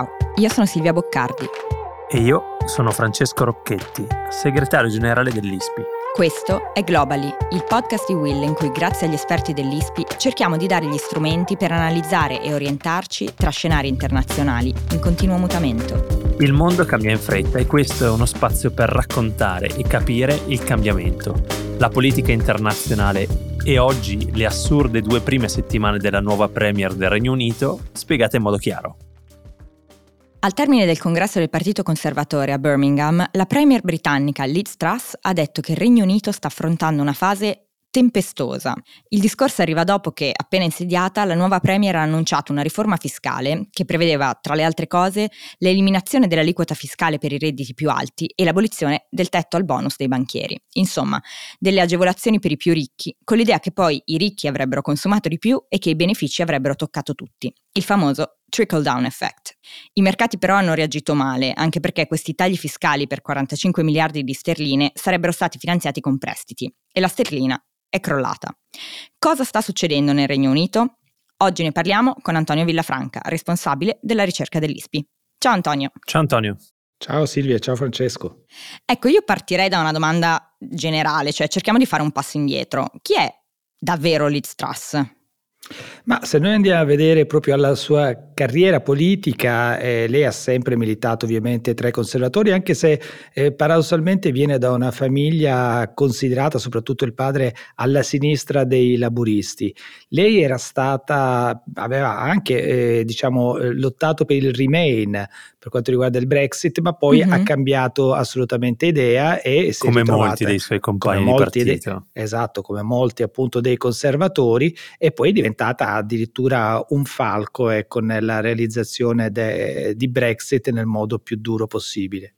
Ciao, io sono Silvia Boccardi. E io sono Francesco Rocchetti, segretario generale dell'ISPI. Questo è Globally, il podcast di Will in cui grazie agli esperti dell'ISPI cerchiamo di dare gli strumenti per analizzare e orientarci tra scenari internazionali in continuo mutamento. Il mondo cambia in fretta e questo è uno spazio per raccontare e capire il cambiamento, la politica internazionale e oggi le assurde due prime settimane della nuova Premier del Regno Unito spiegate in modo chiaro. Al termine del congresso del Partito Conservatore a Birmingham, la premier britannica Liz Truss ha detto che il Regno Unito sta affrontando una fase tempestosa. Il discorso arriva dopo che, appena insediata, la nuova Premier ha annunciato una riforma fiscale che prevedeva, tra le altre cose, l'eliminazione dell'aliquota fiscale per i redditi più alti e l'abolizione del tetto al bonus dei banchieri. Insomma, delle agevolazioni per i più ricchi, con l'idea che poi i ricchi avrebbero consumato di più e che i benefici avrebbero toccato tutti. Il famoso trickle down effect. I mercati però hanno reagito male, anche perché questi tagli fiscali per 45 miliardi di sterline sarebbero stati finanziati con prestiti e la sterlina è crollata. Cosa sta succedendo nel Regno Unito? Oggi ne parliamo con Antonio Villafranca, responsabile della ricerca dell'ISPI. Ciao Antonio. Ciao Antonio. Ciao Silvia, ciao Francesco. Ecco, io partirei da una domanda generale, cioè cerchiamo di fare un passo indietro. Chi è davvero Liz Truss? Ma se noi andiamo a vedere proprio alla sua carriera politica, eh, lei ha sempre militato ovviamente tra i conservatori, anche se eh, paradossalmente viene da una famiglia considerata, soprattutto il padre, alla sinistra dei laburisti. Lei era stata, aveva anche eh, diciamo, lottato per il Remain per quanto riguarda il Brexit, ma poi mm-hmm. ha cambiato assolutamente idea e si come molti dei suoi compagni di partito. De, esatto, come molti appunto dei conservatori e poi è diventata addirittura un falco ecco, nella realizzazione de, di Brexit nel modo più duro possibile.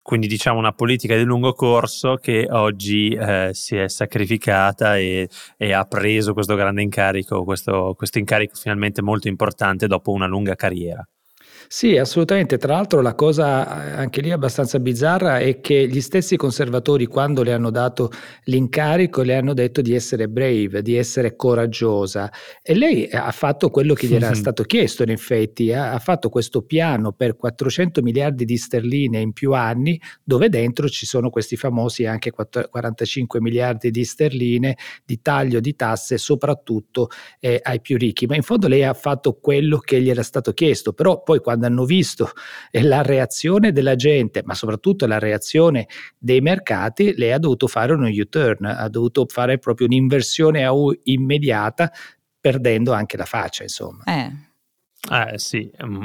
Quindi diciamo una politica di lungo corso che oggi eh, si è sacrificata e, e, ha preso questo grande incarico, questo, questo incarico finalmente molto importante dopo una lunga carriera. Sì, assolutamente. Tra l'altro la cosa eh, anche lì abbastanza bizzarra è che gli stessi conservatori quando le hanno dato l'incarico le hanno detto di essere brave, di essere coraggiosa. E lei ha fatto quello che gli era stato chiesto in effetti, ha fatto questo piano per 400 miliardi di sterline in più anni dove dentro ci sono questi famosi anche 45 miliardi di sterline di taglio di tasse soprattutto eh, ai più ricchi, ma in fondo lei ha fatto quello che gli era stato chiesto, però poi quando quando hanno visto la reazione della gente, ma soprattutto la reazione dei mercati, lei ha dovuto fare uno U-turn, ha dovuto fare proprio un'inversione a U immediata, perdendo anche la faccia, insomma. Eh. Eh sì, mm,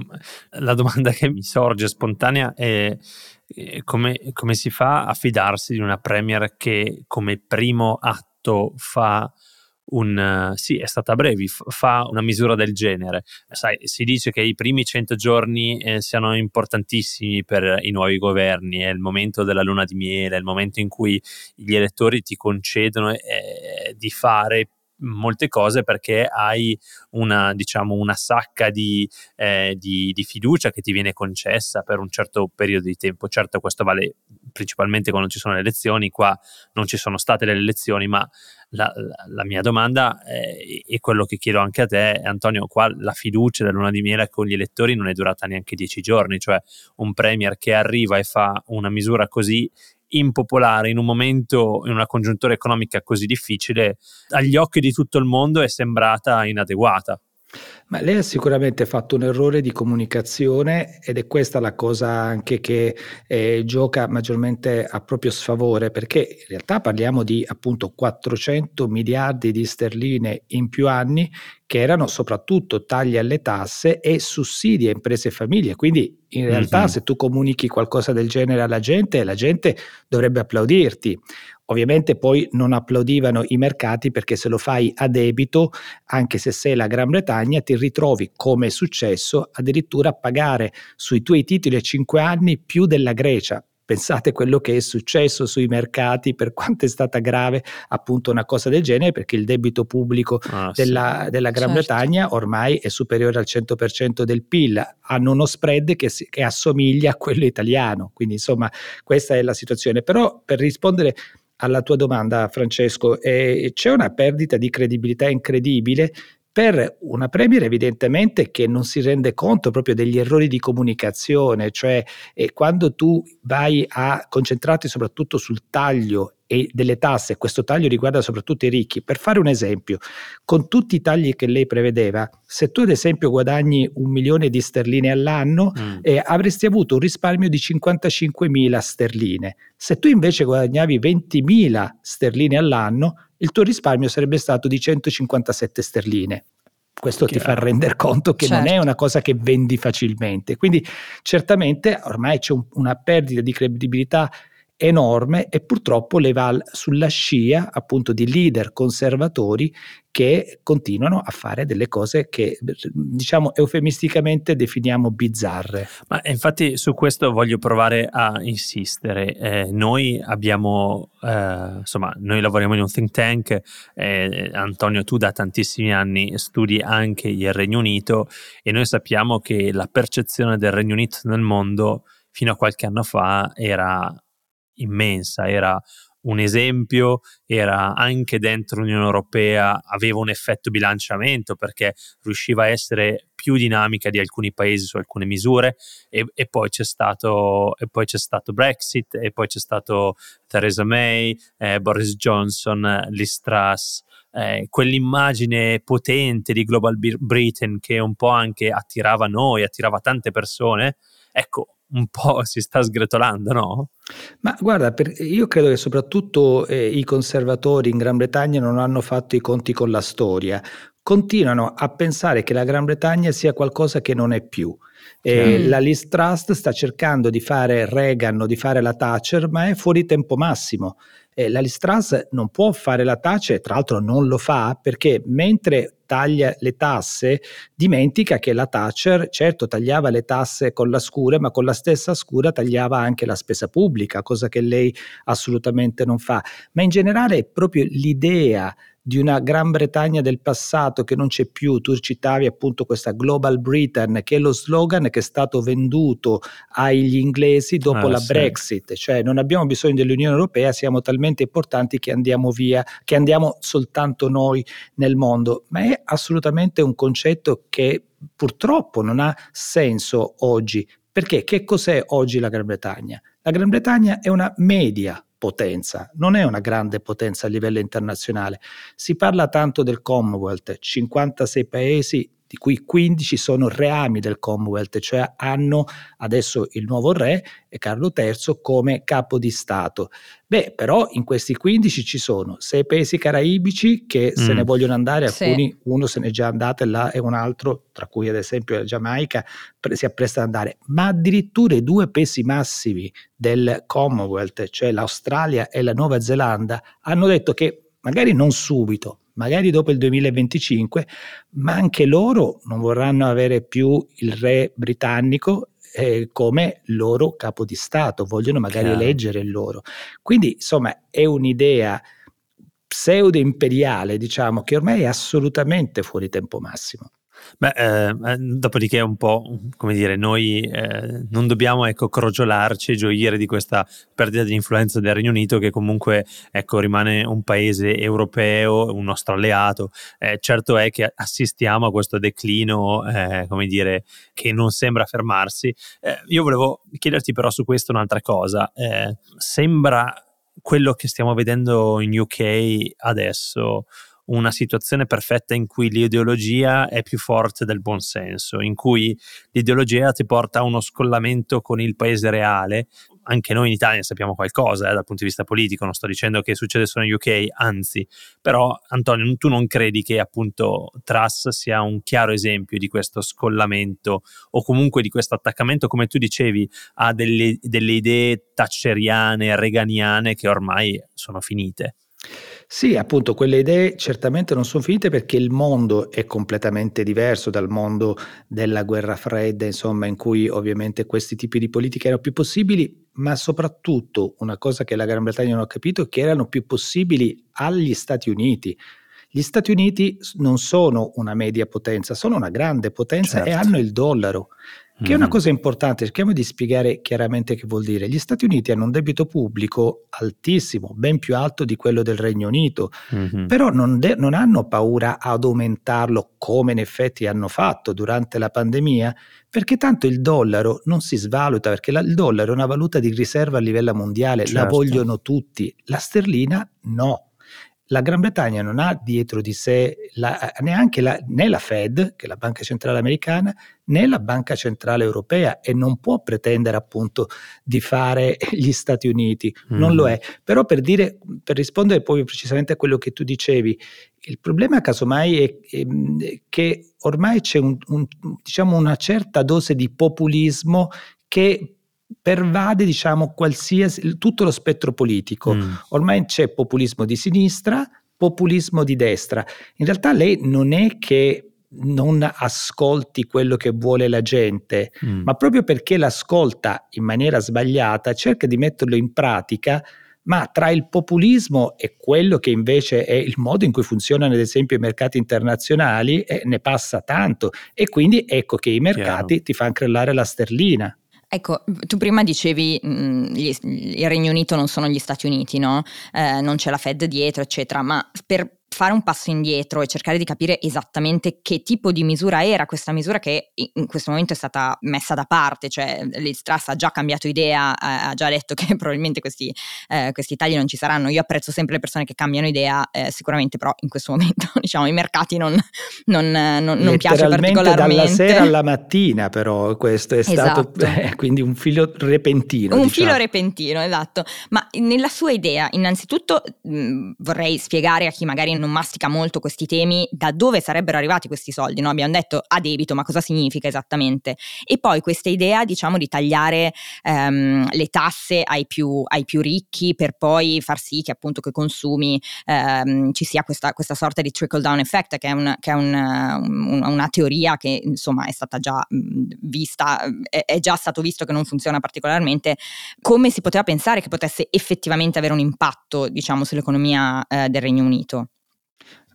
la domanda che mi sorge spontanea è come, come si fa a fidarsi di una Premier che come primo atto fa un, sì, è stata brevi, fa una misura del genere. Sai, si dice che i primi 100 giorni eh, siano importantissimi per i nuovi governi, è il momento della luna di miele, è il momento in cui gli elettori ti concedono eh, di fare molte cose perché hai una, diciamo, una sacca di, eh, di, di, fiducia che ti viene concessa per un certo periodo di tempo. Certo, questo vale principalmente quando ci sono le elezioni, qua non ci sono state le elezioni, ma la, la, la mia domanda è, e quello che chiedo anche a te, Antonio, qua la fiducia della luna di miele con gli elettori non è durata neanche dieci giorni, cioè un premier che arriva e fa una misura così impopolare in un momento, in una congiuntura economica così difficile, agli occhi di tutto il mondo è sembrata inadeguata. Ma lei ha sicuramente fatto un errore di comunicazione ed è questa la cosa anche che eh, gioca maggiormente a proprio sfavore, perché in realtà parliamo di appunto 400 miliardi di sterline in più anni che erano soprattutto tagli alle tasse e sussidi a imprese e famiglie. Quindi in realtà mm-hmm. se tu comunichi qualcosa del genere alla gente, la gente dovrebbe applaudirti. Ovviamente poi non applaudivano i mercati perché se lo fai a debito, anche se sei la Gran Bretagna, ti ritrovi, come è successo, addirittura a pagare sui tuoi titoli a 5 anni più della Grecia. Pensate quello che è successo sui mercati, per quanto è stata grave appunto una cosa del genere, perché il debito pubblico ah, della, sì. della, Gran certo. Bretagna ormai è superiore al 100% del PIL, hanno uno spread che, che assomiglia a quello italiano, quindi insomma questa è la situazione. Però per rispondere alla tua domanda, Francesco, eh, c'è una perdita di credibilità incredibile per una Premier evidentemente che non si rende conto proprio degli errori di comunicazione, cioè eh, quando tu vai a concentrarti soprattutto sul taglio e delle tasse, questo taglio riguarda soprattutto i ricchi. Per fare un esempio, con tutti i tagli che lei prevedeva, se tu ad esempio guadagni un milione di sterline all'anno, mm. eh, avresti avuto un risparmio di 55 mila sterline. Se tu invece guadagnavi 20 mila sterline all'anno, il tuo risparmio sarebbe stato di 157 sterline questo Chiaro. ti fa rendere conto che certo. non è certo. una cosa che vendi facilmente. Quindi certamente ormai c'è un, una perdita di credibilità enorme e purtroppo le va sulla scia appunto di leader conservatori che continuano a fare delle cose che diciamo eufemisticamente definiamo bizzarre. Ma infatti su questo voglio provare a insistere. Eh, noi abbiamo, eh, insomma, noi lavoriamo in un think tank, eh, Antonio tu da tantissimi anni studi anche il Regno Unito e noi sappiamo che la percezione del Regno Unito nel mondo fino a qualche anno fa era immensa, era un esempio, era anche dentro l'Unione Europea, aveva un effetto bilanciamento perché riusciva a essere più dinamica di alcuni paesi su alcune misure e, e, poi, c'è stato, e poi c'è stato Brexit e poi c'è stato Theresa May, eh, Boris Johnson, Liz Truss, eh, quell'immagine potente di Global Britain che un po' anche attirava noi, attirava tante persone, ecco, un po' si sta sgretolando, no? Ma guarda, per, io credo che soprattutto eh, i conservatori in Gran Bretagna non hanno fatto i conti con la storia, continuano a pensare che la Gran Bretagna sia qualcosa che non è più. Eh, mm. La Liz Trust sta cercando di fare Reagan o di fare la Thatcher, ma è fuori tempo massimo. Eh, la Liz Truss non può fare la Thatcher, tra l'altro non lo fa perché mentre taglia le tasse, dimentica che la Thatcher certo tagliava le tasse con la scura, ma con la stessa scura tagliava anche la spesa pubblica, cosa che lei assolutamente non fa. Ma in generale è proprio l'idea di una Gran Bretagna del passato che non c'è più. Tu citavi appunto questa Global Britain, che è lo slogan che è stato venduto agli inglesi dopo ah, la sì. Brexit, cioè non abbiamo bisogno dell'Unione Europea, siamo talmente importanti che andiamo via, che andiamo soltanto noi nel mondo. Ma è assolutamente un concetto che purtroppo non ha senso oggi. Perché che cos'è oggi la Gran Bretagna? La Gran Bretagna è una media potenza, non è una grande potenza a livello internazionale. Si parla tanto del Commonwealth, 56 paesi di cui 15 sono reami del Commonwealth, cioè hanno adesso il nuovo re e Carlo III come capo di Stato. Beh, però in questi 15 ci sono sei paesi caraibici che mm. se ne mm. vogliono andare, alcuni, sì. uno se n'è già andato là e un altro, tra cui ad esempio la Giamaica, si appresta ad andare, ma addirittura i due pesi massimi del Commonwealth, cioè l'Australia e la Nuova Zelanda, hanno detto che magari non subito, magari dopo il 2025, ma anche loro non vorranno avere più il re britannico eh, come loro capo di Stato, vogliono magari Chiaro. eleggere loro. Quindi insomma è un'idea pseudo-imperiale, diciamo, che ormai è assolutamente fuori tempo massimo. Beh, eh, eh, dopodiché un po', come dire, noi eh, non dobbiamo ecco, crogiolarci e gioire di questa perdita di influenza del Regno Unito che comunque ecco, rimane un paese europeo, un nostro alleato. Eh, certo è che assistiamo a questo declino, eh, come dire, che non sembra fermarsi. Eh, io volevo chiederti però su questo un'altra cosa. sembra quello che stiamo vedendo in UK adesso una situazione perfetta in cui l'ideologia è più forte del buonsenso, in cui l'ideologia ti porta a uno scollamento con il paese reale. Anche noi in Italia sappiamo qualcosa eh, dal punto di vista politico, non sto dicendo che succede solo in UK, anzi, però Antonio, tu non credi che appunto Truss sia un chiaro esempio di questo scollamento o comunque di questo attaccamento, come tu dicevi, a delle, delle idee thatcheriane, reganiane che ormai sono finite? Sì, appunto, quelle idee certamente non sono finite perché il mondo è completamente diverso dal mondo della guerra fredda, insomma, in cui ovviamente questi tipi di politiche erano più possibili, ma soprattutto una cosa che la Gran Bretagna non ha capito è che erano più possibili agli Stati Uniti. Gli Stati Uniti non sono una media potenza, sono una grande potenza certo. e hanno il dollaro. Che è una cosa importante, cerchiamo di spiegare chiaramente che vuol dire. Gli Stati Uniti hanno un debito pubblico altissimo, ben più alto di quello del Regno Unito, mm-hmm. però non, de- non hanno paura ad aumentarlo come in effetti hanno fatto durante la pandemia, perché tanto il dollaro non si svaluta, perché la, il dollaro è una valuta di riserva a livello mondiale, certo. la vogliono tutti, la sterlina no la Gran Bretagna non ha dietro di sé la, neanche la, né la Fed, che è la banca centrale americana, né la banca centrale europea e non può pretendere appunto di fare gli Stati Uniti, mm. non lo mm. è. Però per dire, per rispondere poi precisamente a quello che tu dicevi, il problema casomai è, è che ormai c'è un, un, diciamo una certa dose di populismo che pervade diciamo qualsiasi tutto lo spettro politico. Mm. Ormai c'è populismo di sinistra, populismo di destra. In realtà lei non è che non ascolti quello che vuole la gente, mm. ma proprio perché l'ascolta in maniera sbagliata, cerca di metterlo in pratica, ma tra il populismo e quello che invece è il modo in cui funzionano ad esempio i mercati internazionali, eh, ne passa tanto e quindi ecco che i mercati Chiaro. ti fanno crollare la sterlina. Ecco, tu prima dicevi mh, mm, il Regno Unito non sono gli Stati Uniti, no? Eh, non c'è la Fed dietro, eccetera, ma per fare un passo indietro e cercare di capire esattamente che tipo di misura era questa misura che in questo momento è stata messa da parte, cioè Liz Truss ha già cambiato idea, ha già detto che probabilmente questi, eh, questi, tagli non ci saranno. Io apprezzo sempre le persone che cambiano idea, eh, sicuramente però in questo momento diciamo i mercati non, non, non, non piace particolarmente. dalla sera alla mattina però questo è stato esatto. eh, quindi un filo repentino. Un diciamo. filo repentino, esatto. Ma nella sua idea innanzitutto mh, vorrei spiegare a chi magari non mastica molto questi temi, da dove sarebbero arrivati questi soldi? No? Abbiamo detto a debito, ma cosa significa esattamente? E poi questa idea, diciamo, di tagliare ehm, le tasse ai più, ai più, ricchi per poi far sì che appunto che consumi ehm, ci sia questa, questa, sorta di trickle down effect, che è, un, che è un, un, una teoria che insomma è stata già vista, è, già stato visto che non funziona particolarmente. Come si poteva pensare che potesse effettivamente avere un impatto, diciamo, sull'economia eh, del Regno Unito?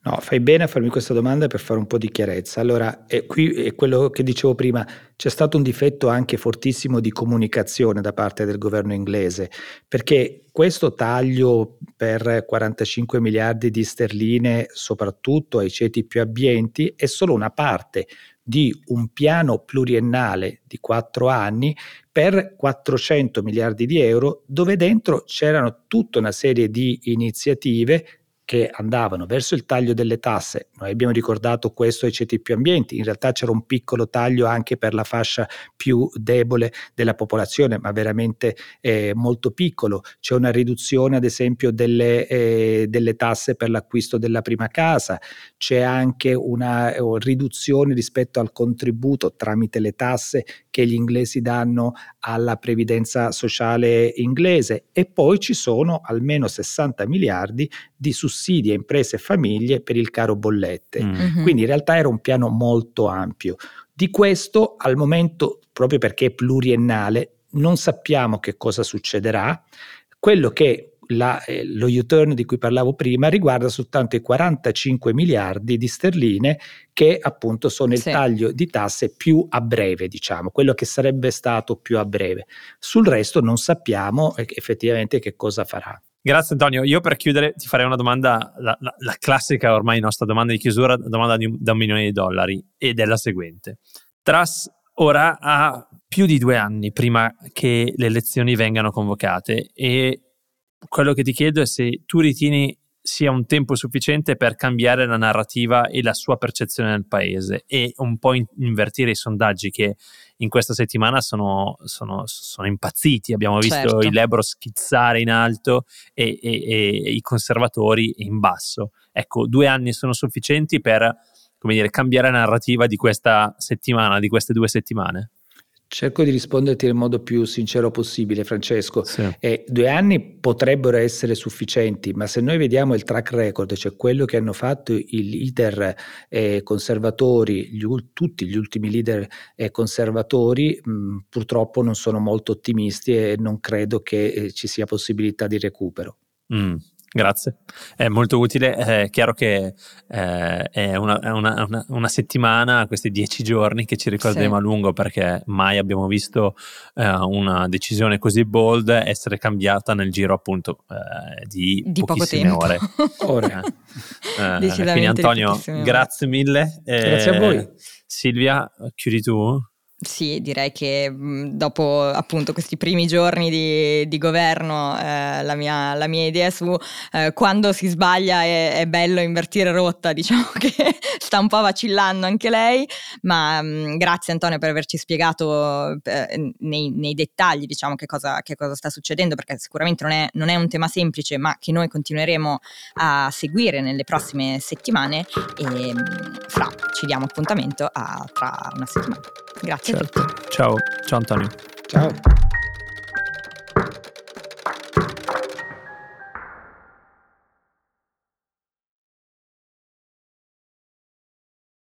No, fai bene a farmi questa domanda per fare un po' di chiarezza. Allora, è qui è quello che dicevo prima, c'è stato un difetto anche fortissimo di comunicazione da parte del governo inglese, perché questo taglio per 45 miliardi di sterline, soprattutto ai ceti più abbienti, è solo una parte di un piano pluriennale di quattro anni per 400 miliardi di euro, dove dentro c'erano tutta una serie di iniziative che andavano verso il taglio delle tasse. Noi abbiamo ricordato questo ai ceti più ambienti, in realtà c'era un piccolo taglio anche per la fascia più debole della popolazione, ma veramente eh, molto piccolo. C'è una riduzione ad esempio delle, eh, delle, tasse per l'acquisto della prima casa, c'è anche una oh, riduzione rispetto al contributo tramite le tasse che gli inglesi danno alla previdenza sociale inglese e poi ci sono almeno 60 miliardi di sussidi a imprese e famiglie per il caro bollette. Mm-hmm. Quindi in realtà era un piano molto ampio. Di questo al momento, proprio perché è pluriennale, non sappiamo che cosa succederà. Quello che la, eh, lo U-turn di cui parlavo prima riguarda soltanto i 45 miliardi di sterline che appunto sono il sì. taglio di tasse più a breve, diciamo, quello che sarebbe stato più a breve. Sul resto non sappiamo eh, effettivamente che cosa farà. Grazie Antonio. Io per chiudere ti farei una domanda, la, la, la classica ormai nostra domanda di chiusura, domanda di, da un milione di dollari, ed è la seguente. Truss ora ha più di due anni prima che le elezioni vengano convocate e quello che ti chiedo è se tu ritieni sia un tempo sufficiente per cambiare la narrativa e la sua percezione del paese e un po' in- invertire i sondaggi che in questa settimana sono, sono, sono impazziti. Abbiamo visto certo. il Lebro schizzare in alto e, e, e, i conservatori in basso. Ecco, due anni sono sufficienti per come dire, cambiare la narrativa di questa settimana, di queste due settimane? Cerco di risponderti nel modo più sincero possibile, Francesco. Sì. Eh, due anni potrebbero essere sufficienti, ma se noi vediamo il track record, cioè quello che hanno fatto i leader eh, conservatori, gli, tutti gli ultimi leader eh, conservatori, mh, purtroppo non sono molto ottimisti e non credo che eh, ci sia possibilità di recupero. Mm. Grazie, è molto utile. È chiaro che eh, è, una, è una, una, una, settimana, questi dieci giorni che ci ricorderemo sì. a lungo perché mai abbiamo visto eh, una decisione così bold essere cambiata nel giro appunto eh, di, di pochissime poco ore. ore. Eh, eh, quindi Antonio, grazie mille. grazie a voi. Eh, Silvia, chiudi tu. Sì, direi che dopo appunto questi primi giorni di, di governo eh, la, mia, la, mia, idea su eh, quando si sbaglia è, è, bello invertire rotta, diciamo che sta un po' vacillando anche lei, ma mh, grazie Antonio per averci spiegato eh, nei, nei, dettagli diciamo che cosa, che cosa, sta succedendo, perché sicuramente non è, non è, un tema semplice, ma che noi continueremo a seguire nelle prossime settimane e mh, fra ci diamo appuntamento a tra una settimana. Grazie. Certo. Ciao, ciao Antonio. Ciao.